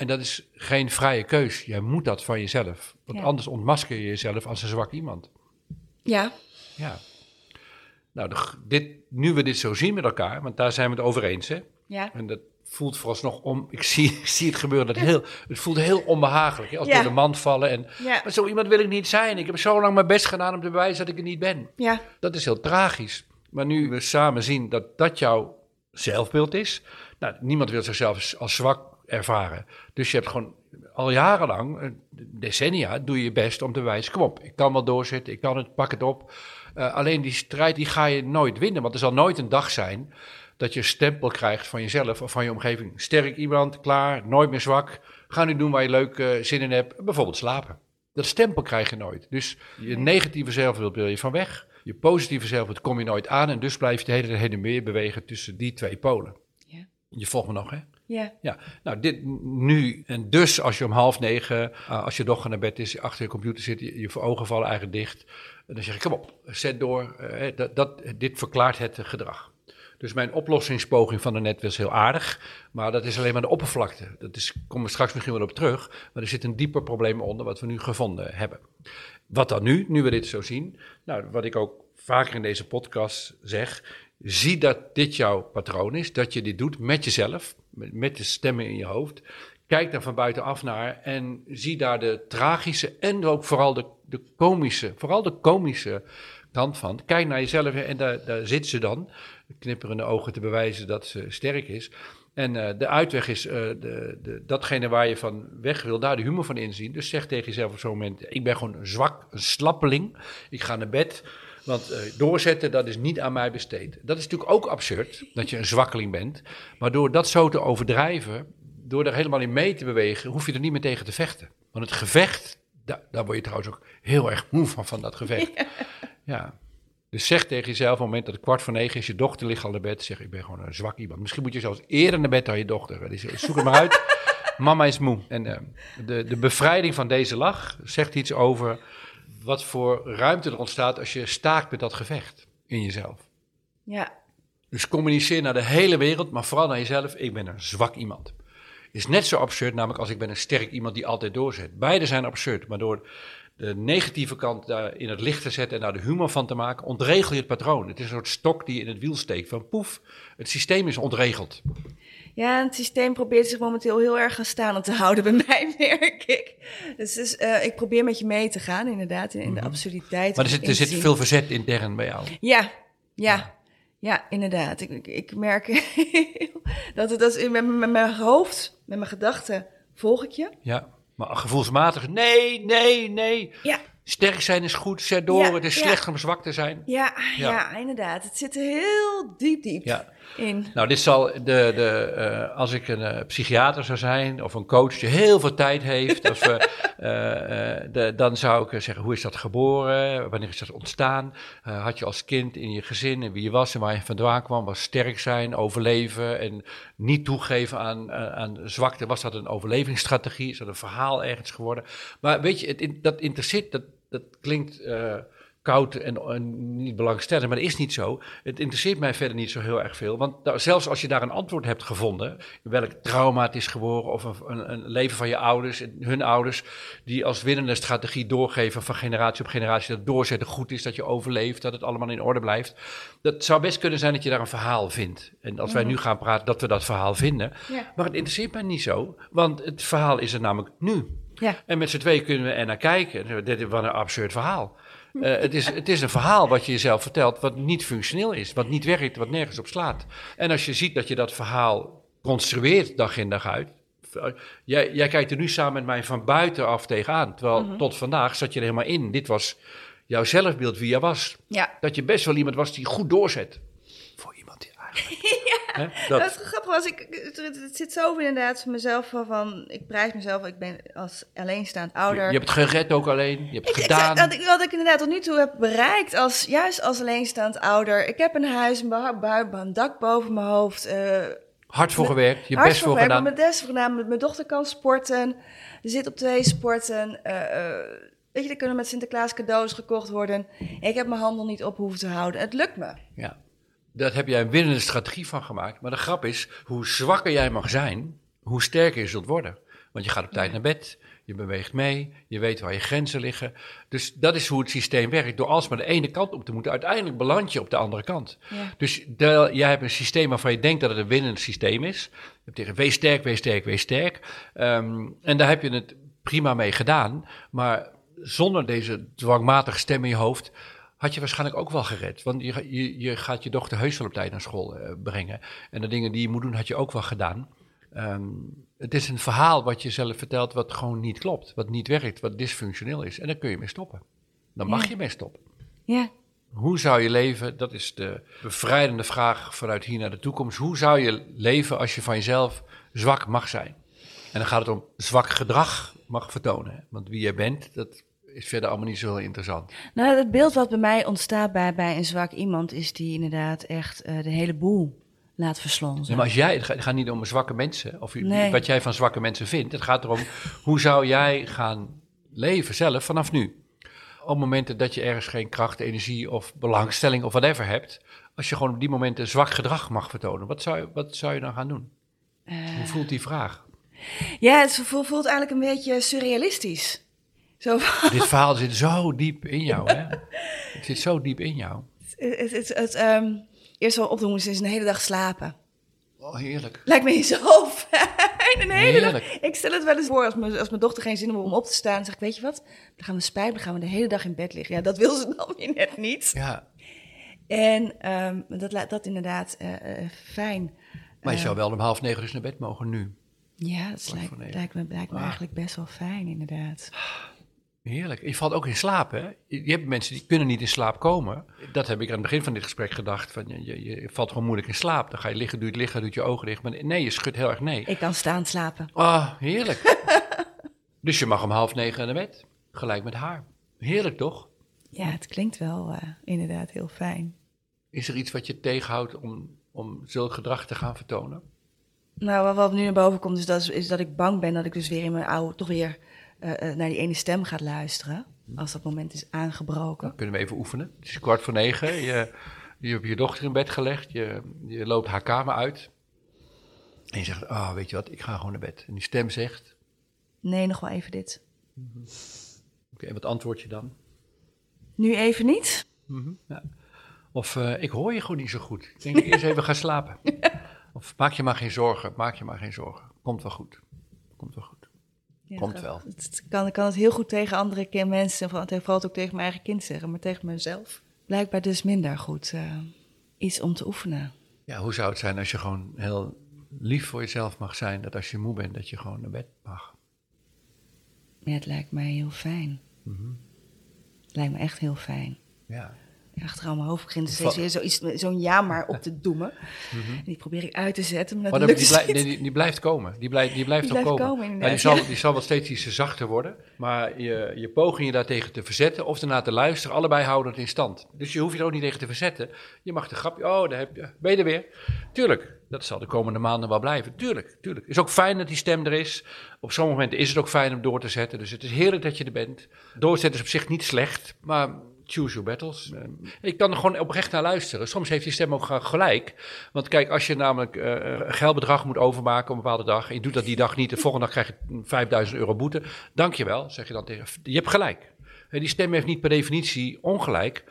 En dat is geen vrije keus. Jij moet dat van jezelf. Want Ja. anders ontmasker je jezelf als een zwak iemand. Ja, Ja. Nou, de, dit, nu we dit zo zien met elkaar, want daar zijn we het over eens, hè? ja. En dat voelt vooralsnog om. Ik zie, ik zie het gebeuren. Dat heel, het voelt heel onbehagelijk. hè, Als Ja. door de mand vallen. En, Ja. maar zo iemand wil ik niet zijn. Ik heb zo lang mijn best gedaan om te bewijzen dat ik het niet ben. Ja, Dat is heel tragisch. Maar nu we samen zien dat dat jouw zelfbeeld is. Nou, niemand wil zichzelf als, als zwak ervaren. Dus je hebt gewoon al jarenlang, eh, decennia, doe je je best om te wijzen. Kom op, ik kan wel doorzetten, ik kan het, pak het op. Eh, alleen die strijd die ga je nooit winnen. Want er zal nooit een dag zijn dat je een stempel krijgt van jezelf of van je omgeving. Sterk iemand, klaar, nooit meer zwak. Ga nu doen waar je leuk eh, zin in hebt. Bijvoorbeeld slapen. Dat stempel krijg je nooit. Dus je negatieve zelfbeeld wil je van weg. Je positieve zelfbeeld kom je nooit aan. En dus blijf je de hele heen en weer bewegen tussen die twee polen. Ja. Je volgt me nog, hè? Ja, Ja, nou dit nu. En dus als je om half negen, uh, als je dochter naar bed is, achter je computer zit, je, je ogen vallen eigenlijk dicht. Dan zeg ik, kom op, zet door. Uh, dat, dat, dit verklaart het gedrag. Dus mijn oplossingspoging van net was heel aardig, maar dat is alleen maar de oppervlakte. Dat is, komen we straks misschien wel op terug, maar er zit een dieper probleem onder wat we nu gevonden hebben. Wat dan nu, nu we dit zo zien? Nou, wat ik ook vaker in deze podcast zeg, zie dat dit jouw patroon is, dat je dit doet met jezelf, met, de stemmen in je hoofd. Kijk daar van buitenaf naar en zie daar de tragische en ook vooral de, de komische, vooral de komische kant van. Kijk naar jezelf en daar, daar zit ze dan, knipperende ogen te bewijzen dat ze sterk is. En uh, de uitweg is uh, de, de, datgene waar je van weg wil, daar de humor van inzien. Dus zeg tegen jezelf op zo'n moment, ik ben gewoon zwak, een slappeling. Ik ga naar bed, want uh, doorzetten, dat is niet aan mij besteed. Dat is natuurlijk ook absurd, dat je een zwakkeling bent. Maar door dat zo te overdrijven, door er helemaal in mee te bewegen, hoef je er niet meer tegen te vechten. Want het gevecht, da daar word je trouwens ook heel erg moe van, van dat gevecht. Ja. ja. Dus zeg tegen jezelf, op het moment dat het kwart voor negen is, je dochter ligt al naar bed, zeg ik ben gewoon een zwak iemand. Misschien moet je zelfs eerder naar bed dan je dochter. Dus zoek het maar uit. Mama is moe. En uh, de, de bevrijding van deze lach zegt iets over wat voor ruimte er ontstaat als je staakt met dat gevecht in jezelf. Ja. Dus communiceer naar de hele wereld, maar vooral naar jezelf. Ik ben een zwak iemand. Is net zo absurd, namelijk als ik ben een sterk iemand die altijd doorzet. Beide zijn absurd, maar door de negatieve kant daar in het licht te zetten en daar de humor van te maken, ontregel je het patroon. Het is een soort stok die je in het wiel steekt. Van poef, het systeem is ontregeld. Ja, het systeem probeert zich momenteel heel erg aan staan te houden bij mij, merk ik. Dus, dus uh, ik probeer met je mee te gaan, inderdaad, in, in de absurditeit. Maar er zit, er zit veel verzet intern bij jou. Ja, ja. Ja, inderdaad. Ik, ik, ik merk dat het als met, met mijn hoofd, met mijn gedachten, volg ik je. Ja, maar gevoelsmatig, nee, nee, nee. Ja. Sterk zijn is goed, zet door. Ja, het is ja. slecht om zwak te zijn. Ja, Ja. ja. inderdaad. Het zit er heel diep, diep Ja. in. Nou, dit zal de, de, eh, als ik een eh, psychiater zou zijn of een coach die heel veel tijd heeft, of, eh, de, dan zou ik zeggen: hoe is dat geboren? Wanneer is dat ontstaan? Had je als kind in je gezin en wie je was en waar je vandaan kwam, was sterk zijn, overleven en niet toegeven aan, aan zwakte? Was dat een overlevingsstrategie? Is dat een verhaal ergens geworden? Maar weet je, het, dat interesseert, dat, dat klinkt. eh, koud en, en niet belangstellend, maar dat is niet zo. Het interesseert mij verder niet zo heel erg veel. Want nou, zelfs als je daar een antwoord hebt gevonden, welk trauma het is geboren of een, een, leven van je ouders hun ouders, die als winnende strategie doorgeven van generatie op generatie, dat het doorzetten goed is, dat je overleeft, dat het allemaal in orde blijft. Dat zou best kunnen zijn dat je daar een verhaal vindt. En als wij nu gaan praten, dat we dat verhaal vinden. Ja. Maar het interesseert mij niet zo, want het verhaal is er namelijk nu. Ja. En met z'n tweeën kunnen we er naar kijken. Dit is wat een absurd verhaal. Eh, het, is, het is een verhaal wat je jezelf vertelt, wat niet functioneel is, wat niet werkt, wat nergens op slaat. En als je ziet dat je dat verhaal construeert dag in dag uit. Jij, jij kijkt er nu samen met mij van buitenaf tegenaan. Terwijl tot vandaag zat je er helemaal in. Dit was jouw zelfbeeld wie jij was. Ja. Dat je best wel iemand was die goed doorzet. Voor iemand die eigenlijk. Hè? Dat Dat, is grappig. Als ik, het, het zit zo inderdaad van mezelf van. Ik prijs mezelf, ik ben als alleenstaand ouder. je hebt het gered ook alleen. Je hebt het Ik- gedaan. Wat ik, wat ik inderdaad tot nu toe heb bereikt, als, juist als alleenstaand ouder. Ik heb een huis, een, dak boven mijn hoofd. eh Hard voor gewerkt. Je best voor gedaan. Mijn best voor gedaan. Mijn- dochter kan sporten. Ze zit op twee sporten. eh, eh, weet je, er kunnen met Sinterklaas cadeaus gekocht worden. Ik heb mijn handel niet op hoeven te houden. Het lukt me. Ja, daar heb jij een winnende strategie van gemaakt. Maar de grap is, hoe zwakker jij mag zijn, hoe sterker je zult worden. Want je gaat op tijd naar bed, je beweegt mee, je weet waar je grenzen liggen. Dus dat is hoe het systeem werkt. Door alsmaar de ene kant op te moeten, uiteindelijk beland je op de andere kant. Ja. Dus de- jij hebt een systeem waarvan je denkt dat het een winnend systeem is. Je hebt tegen wees sterk, wees sterk, wees sterk. Ehm, en daar heb je het prima mee gedaan. Maar zonder deze dwangmatige stem in je hoofd had je waarschijnlijk ook wel gered. Want je, je, je gaat je dochter heus wel op tijd naar school eh, brengen. En de dingen die je moet doen, had je ook wel gedaan. Ehm, het is een verhaal wat je zelf vertelt wat gewoon niet klopt. Wat niet werkt, wat dysfunctioneel is. En daar kun je mee stoppen. Dan mag Ja. je mee stoppen. Ja. Hoe zou je leven? Dat is de bevrijdende vraag vanuit hier naar de toekomst. Hoe zou je leven als je van jezelf zwak mag zijn? En dan gaat het om zwak gedrag mag vertonen. Want wie je bent, dat is verder allemaal niet zo heel interessant. Nou, het beeld wat bij mij ontstaat bij, bij een zwak iemand... is die inderdaad echt eh, de hele boel laat verslonden. Nee, maar als jij, het gaat, het gaat niet om zwakke mensen, of Nee. wat jij van zwakke mensen vindt. Het gaat erom, hoe zou jij gaan leven zelf vanaf nu? Op momenten dat je ergens geen kracht, energie of belangstelling of whatever hebt. Als je gewoon op die momenten zwak gedrag mag vertonen, wat zou, je- wat zou je dan gaan doen? Hoe voelt die vraag? Ja, het voelt eigenlijk een beetje surrealistisch. Zo van, Dit verhaal zit zo diep in jou, hè? Het zit zo diep in jou. het, het, het, ehm, eerst wel opdoen is een hele dag slapen. Oh, heerlijk. Lijkt me zo fijn, een hele Heerlijk. dag. Ik stel het wel eens voor, als mijn, als mijn dochter geen zin heeft om op te staan... dan zeg ik, weet je wat, dan gaan we spijpen, dan gaan we de hele dag in bed liggen. Ja, dat wil ze dan weer net niet. Ja, En ehm, dat, dat inderdaad eh, eh, fijn. maar je zou wel om half negen dus naar bed mogen nu. Ja, dat lijkt, lijkt me, lijkt me Ah. eigenlijk best wel fijn, inderdaad. Heerlijk. Je valt ook in slaap, hè? Je hebt mensen die kunnen niet in slaap komen. Dat heb ik aan het begin van dit gesprek gedacht. Van, je, je, je valt gewoon moeilijk in slaap. Dan ga je liggen, het liggen, doe je ogen dicht. Maar nee, je schudt heel erg nee. Ik kan staan slapen. Ah, heerlijk. dus je mag om half negen naar bed. Gelijk met haar. Heerlijk, toch? Ja, het klinkt wel eh, inderdaad heel fijn. Is er iets wat je tegenhoudt om, om zulk gedrag te gaan vertonen? Nou, wat, wat nu naar boven komt, is dat, is dat ik bang ben dat ik dus weer in mijn oude, toch weer eh, eh, naar die ene stem ga luisteren. Als dat moment is aangebroken. Dan kunnen we even oefenen. Het is kwart voor negen. Je, je hebt je dochter in bed gelegd. Je, je loopt haar kamer uit. En je zegt, ah, weet je wat, ik ga gewoon naar bed. En die stem zegt, Nee, nog wel even dit. oké, en wat antwoord je dan? Nu even niet? Ja. Of eh, ik hoor je gewoon niet zo goed. Ik denk eerst even gaan slapen. Of maak je maar geen zorgen, maak je maar geen zorgen. Komt wel goed. Komt wel goed. Ja, Komt het- wel. Het kan, ik kan het heel goed tegen andere mensen, vooral vooral ook tegen mijn eigen kind zeggen, maar tegen mezelf blijkbaar dus minder goed. eh, iets om te oefenen. Ja, hoe zou het zijn als je gewoon heel lief voor jezelf mag zijn? Dat als je moe bent, dat je gewoon naar bed mag. Ja, het lijkt mij heel fijn. Lijkt me echt heel fijn. Ja. Achteraan mijn hoofd begint steeds weer zo'n ja maar op te doemen. En die probeer ik uit te zetten, maar dat lukt die, niet. die, die blijft komen. Die, blijft die blijft Die blijft komen. komen, Ja, inderdaad, die, zal, ja. die zal wel steeds iets zachter worden. Maar je, je poging je daartegen te verzetten of ernaar te luisteren, allebei houden het in stand. Dus je hoeft je er ook niet tegen te verzetten. Je mag de grapje, oh, daar heb je, ben je er weer? Tuurlijk, dat zal de komende maanden wel blijven. Tuurlijk, tuurlijk. Het is ook fijn dat die stem er is. Op sommige momenten is het ook fijn om door te zetten. Dus het is heerlijk dat je er bent. Doorzetten is op zich niet slecht, maar choose your battles. Ik kan er gewoon oprecht naar luisteren. Soms heeft die stem ook ge- gelijk. Want kijk, als je namelijk een geldbedrag moet overmaken op een bepaalde dag... en je doet dat die dag niet, de volgende dag krijg je 5000 euro boete. Dankjewel, zeg je dan tegen... Je hebt gelijk. Die stem heeft niet per definitie ongelijk...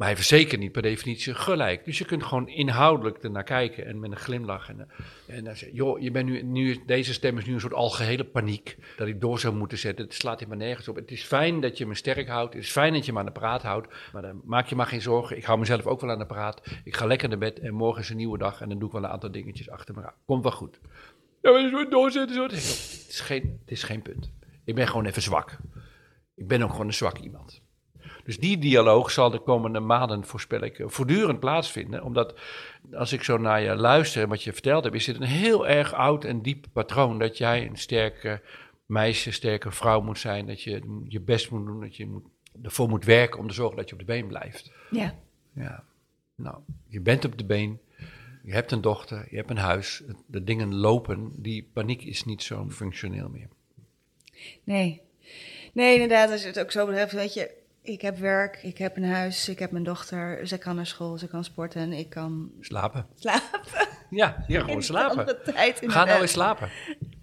Maar hij heeft zeker niet per definitie gelijk. Dus je kunt gewoon inhoudelijk ernaar kijken en met een glimlach. En, eh, en dan zeg joh, je bent nu, nu, deze stem is nu een soort algehele paniek. Dat ik door zou moeten zetten. Het slaat helemaal nergens op. Het is fijn dat je me sterk houdt. Het is fijn dat je me aan de praat houdt. Maar dan maak je maar geen zorgen. Ik hou mezelf ook wel aan de praat. Ik ga lekker naar bed en morgen is een nieuwe dag. En dan doe ik wel een aantal dingetjes achter me aan. Komt wel goed. Ja, maar zo doorzetten. Het is, geen, het is geen punt. Ik ben gewoon even zwak. Ik ben ook gewoon een zwak iemand. Dus die dialoog zal de komende maanden, voorspel ik, voortdurend plaatsvinden. Omdat als ik zo naar je luister en wat je verteld hebt, is dit een heel erg oud en diep patroon. Dat jij een sterke meisje, sterke vrouw moet zijn. Dat je je best moet doen, dat je moet, ervoor moet werken om te zorgen dat je op de been blijft. Ja. Ja. Nou, je bent op de been. Je hebt een dochter, je hebt een huis. De dingen lopen. Die paniek is niet zo functioneel meer. Nee. Nee, inderdaad, als je het ook zo betreft, weet je, ik heb werk, ik heb een huis, ik heb mijn dochter, ze kan naar school, ze kan sporten, ik kan Slapen. slapen. Ja, ja gewoon slapen. Ga nou eens slapen.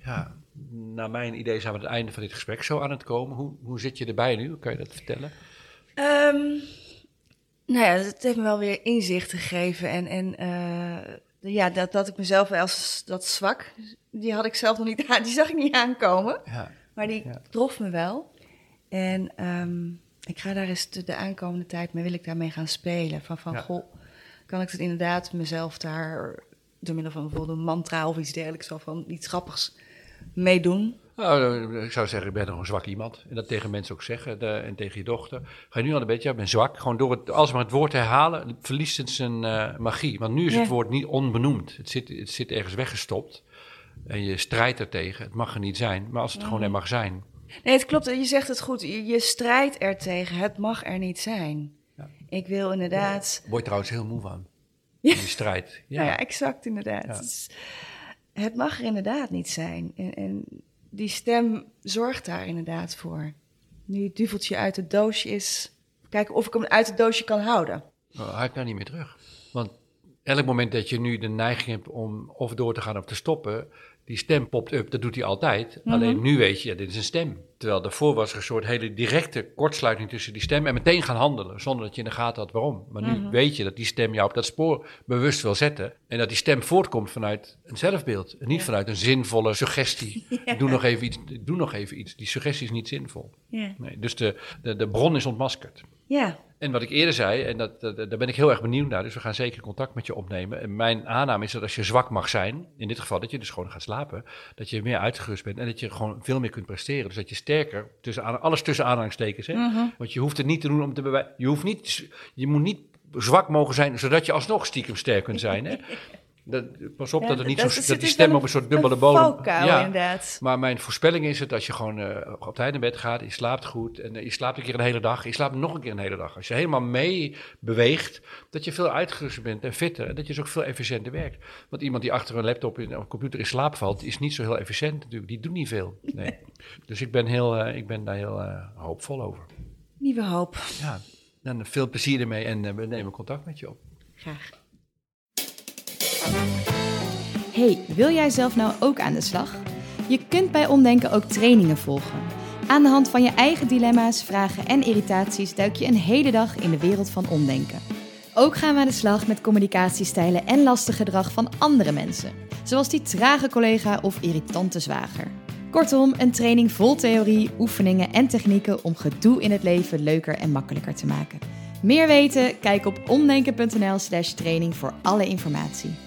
Ja, naar mijn idee zijn we aan het einde van dit gesprek zo aan het komen. Hoe, hoe zit je erbij nu? Kan je dat vertellen? Ehm, nou ja, het heeft me wel weer inzicht gegeven. En, en eh, ja, dat, dat ik mezelf wel als dat zwak, die had ik zelf nog niet aan, die zag ik niet aankomen. Ja. Maar die Ja. trof me wel. En ehm, ik ga daar eens de, de aankomende tijd mee, wil ik daarmee gaan spelen. Van, van Ja. goh, kan ik het inderdaad mezelf daar door middel van bijvoorbeeld een mantra of iets dergelijks, of van iets grappigs meedoen. Nou, ik zou zeggen, ik ben nog een zwak iemand. En dat tegen mensen ook zeggen. de- en tegen je dochter. Ga je nu al een beetje, ik ben zwak. Gewoon door het, als maar het woord herhalen, verliest het zijn eh, magie. Want nu is het woord niet onbenoemd. Het zit, het zit ergens weggestopt. En je strijdt er tegen. Het mag er niet zijn. Maar als het gewoon er mag zijn. Nee, het klopt. Je zegt het goed. Je, je strijdt er tegen. Het mag er niet zijn. Ja. Ik wil inderdaad. Word je trouwens heel moe van. Ja. Die strijd. Ja, ja exact inderdaad. Ja. Het, mag er inderdaad niet zijn. En, en die stem zorgt daar inderdaad voor. Nu het duveltje uit het doosje is. Kijken of ik hem uit het doosje kan houden. Nou, hij kan niet meer terug. Want elk moment dat je nu de neiging hebt om of door te gaan of te stoppen, die stem popt up, dat doet hij altijd. Alleen nu weet je, ja, dit is een stem. Terwijl daarvoor was er een soort hele directe kortsluiting tussen die stem en meteen gaan handelen, zonder dat je in de gaten had waarom. Maar nu weet je dat die stem jou op dat spoor bewust wil zetten en dat die stem voortkomt vanuit een zelfbeeld en niet vanuit een zinvolle suggestie. Doe, nog even iets, doe nog even iets. Die suggestie is niet zinvol. Ja. Nee, dus de, de, de bron is ontmaskerd. Ja. En wat ik eerder zei, en dat, dat- daar ben ik heel erg benieuwd naar, dus we gaan zeker contact met je opnemen. En mijn aanname is dat als je zwak mag zijn, in dit geval dat je dus gewoon gaat slapen, dat je meer uitgerust bent en dat je gewoon veel meer kunt presteren. Dus dat je sterker, tussen aan, alles tussen aanhalingstekens, hè? want je hoeft het niet te doen om te bewijzen. Je, hoeft niet, je moet niet zwak mogen zijn, zodat je alsnog stiekem sterk kunt zijn. Hè? Dat, pas op Ja, dat, het niet dat- zo, dat die dus stem op een soort dubbele een bodem. valkuil, inderdaad. Maar mijn voorspelling is het, als je gewoon eh, op tijd naar bed gaat, je slaapt goed en eh, je slaapt een keer een hele dag, je slaapt nog een keer een hele dag. Als je helemaal mee beweegt, dat je veel uitgeruster bent en fitter en dat je dus ook veel efficiënter werkt. Want iemand die achter een laptop in, of een computer in slaap valt, is niet zo heel efficiënt natuurlijk. Die doet niet veel. Nee. Dus ik ben, heel, eh, ik ben daar heel hoopvol over. Nieuwe hoop. Ja, dan veel plezier ermee en we nemen contact met je op. Graag. Hey, wil jij zelf nou ook aan de slag? Je kunt bij Omdenken ook trainingen volgen. Aan de hand van je eigen dilemma's, vragen en irritaties duik je een hele dag in de wereld van omdenken. Ook gaan we aan de slag met communicatiestijlen en lastig gedrag van andere mensen, zoals die trage collega of irritante zwager. Kortom, een training vol theorie, oefeningen en technieken om gedoe in het leven leuker en makkelijker te maken. Meer weten? Kijk op omdenken.nl/slash training voor alle informatie.